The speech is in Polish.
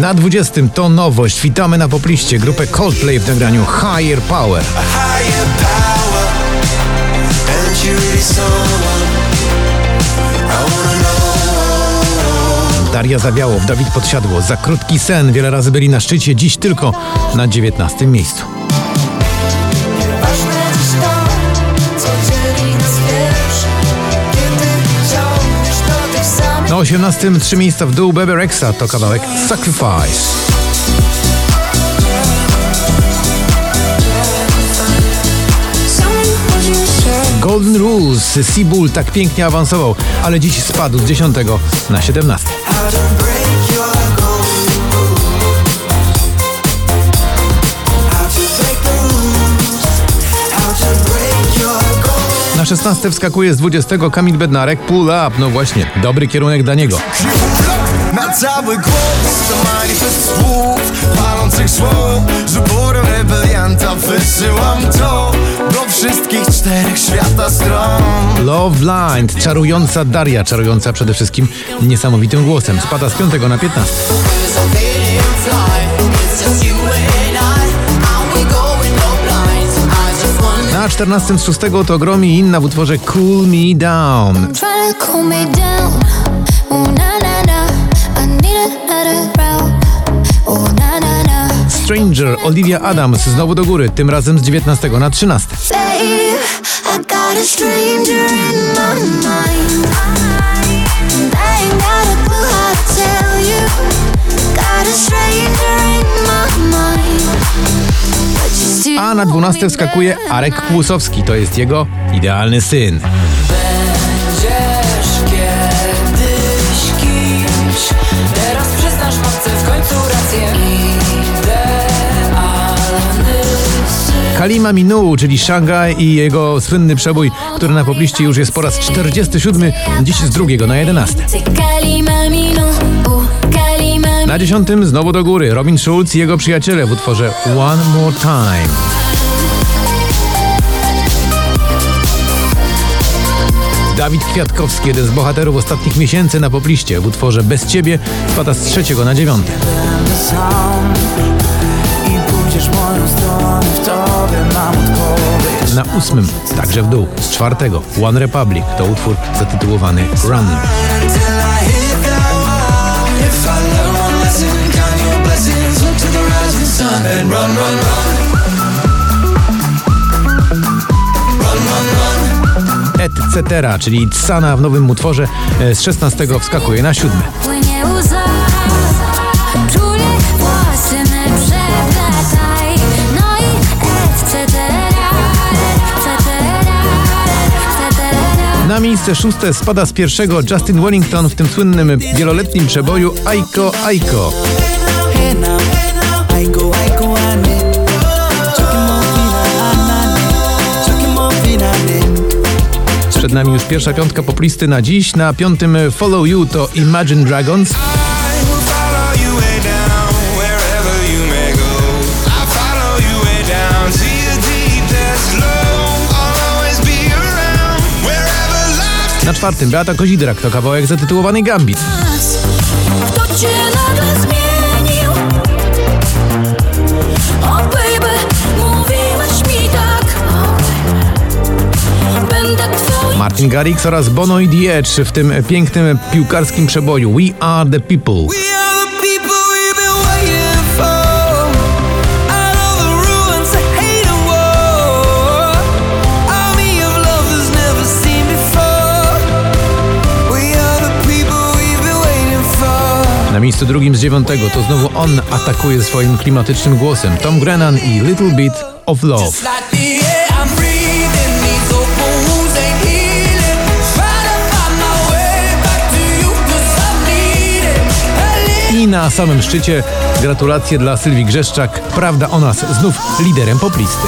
Na 20 to nowość. Witamy na popliście grupę Coldplay w nagraniu Higher Power. Daria Zawiałow, Dawid Podsiadło. Za krótki sen. Wiele razy byli na szczycie, dziś tylko na 19 miejscu. 18 trzy miejsca w dół Bebe Rexha to kawałek Sacrifice. Golden Rules, Seabull tak pięknie awansował, ale dziś spadł z 10 na 17. Na 16 wskakuje z 20 Kamil Bednarek Pull Up, no właśnie, dobry kierunek dla niego. Na cały głos to manifest słów Palących słów Z uporem rebelianta wysyłam to Do wszystkich czterech świata stron Love Blind, czarująca Daria, czarująca przede wszystkim niesamowitym głosem. Spada z 5 na 15. Na 14 z 6 to gromi inna w utworze Cool Me Down. Stranger, Olivia Adams znowu do góry, tym razem z 19 na 13. Babe, A na 12 wskakuje Arek Kłusowski, to jest jego idealny syn. Kalima Minu, czyli Shanghai i jego słynny przebój, który na popliście już jest po raz 47, dziś z drugiego na 11. Na 10 znowu do góry Robin Schulz i jego przyjaciele w utworze One More Time. Dawid Kwiatkowski, jeden z bohaterów ostatnich miesięcy na popliście w utworze Bez Ciebie spada z trzeciego na odpowiedź Na ósmym, także w dół, z czwartego One Republic to utwór zatytułowany Run. And run, run, run Etc., czyli Tsana w nowym utworze e, z 16 wskakuje na siódme. Płynie łza Czule włosy me przeplataj No Na miejsce szóste spada z pierwszego Justin Wellington w tym słynnym wieloletnim przeboju Aiko Aiko. Przed nami już pierwsza piątka poplisty na dziś. Na piątym Follow You to Imagine Dragons. Na czwartym Beata Kozidrak to kawałek zatytułowany Gambit. Martin Garrix oraz Bono i The Edge w tym pięknym piłkarskim przeboju We Are The People. Na miejscu drugim z dziewiątego to znowu on atakuje swoim klimatycznym głosem. Tom Grennan i Little Bit of Love. Na samym szczycie gratulacje dla Sylwii Grzeszczak. Prawda o nas znów liderem poplisty.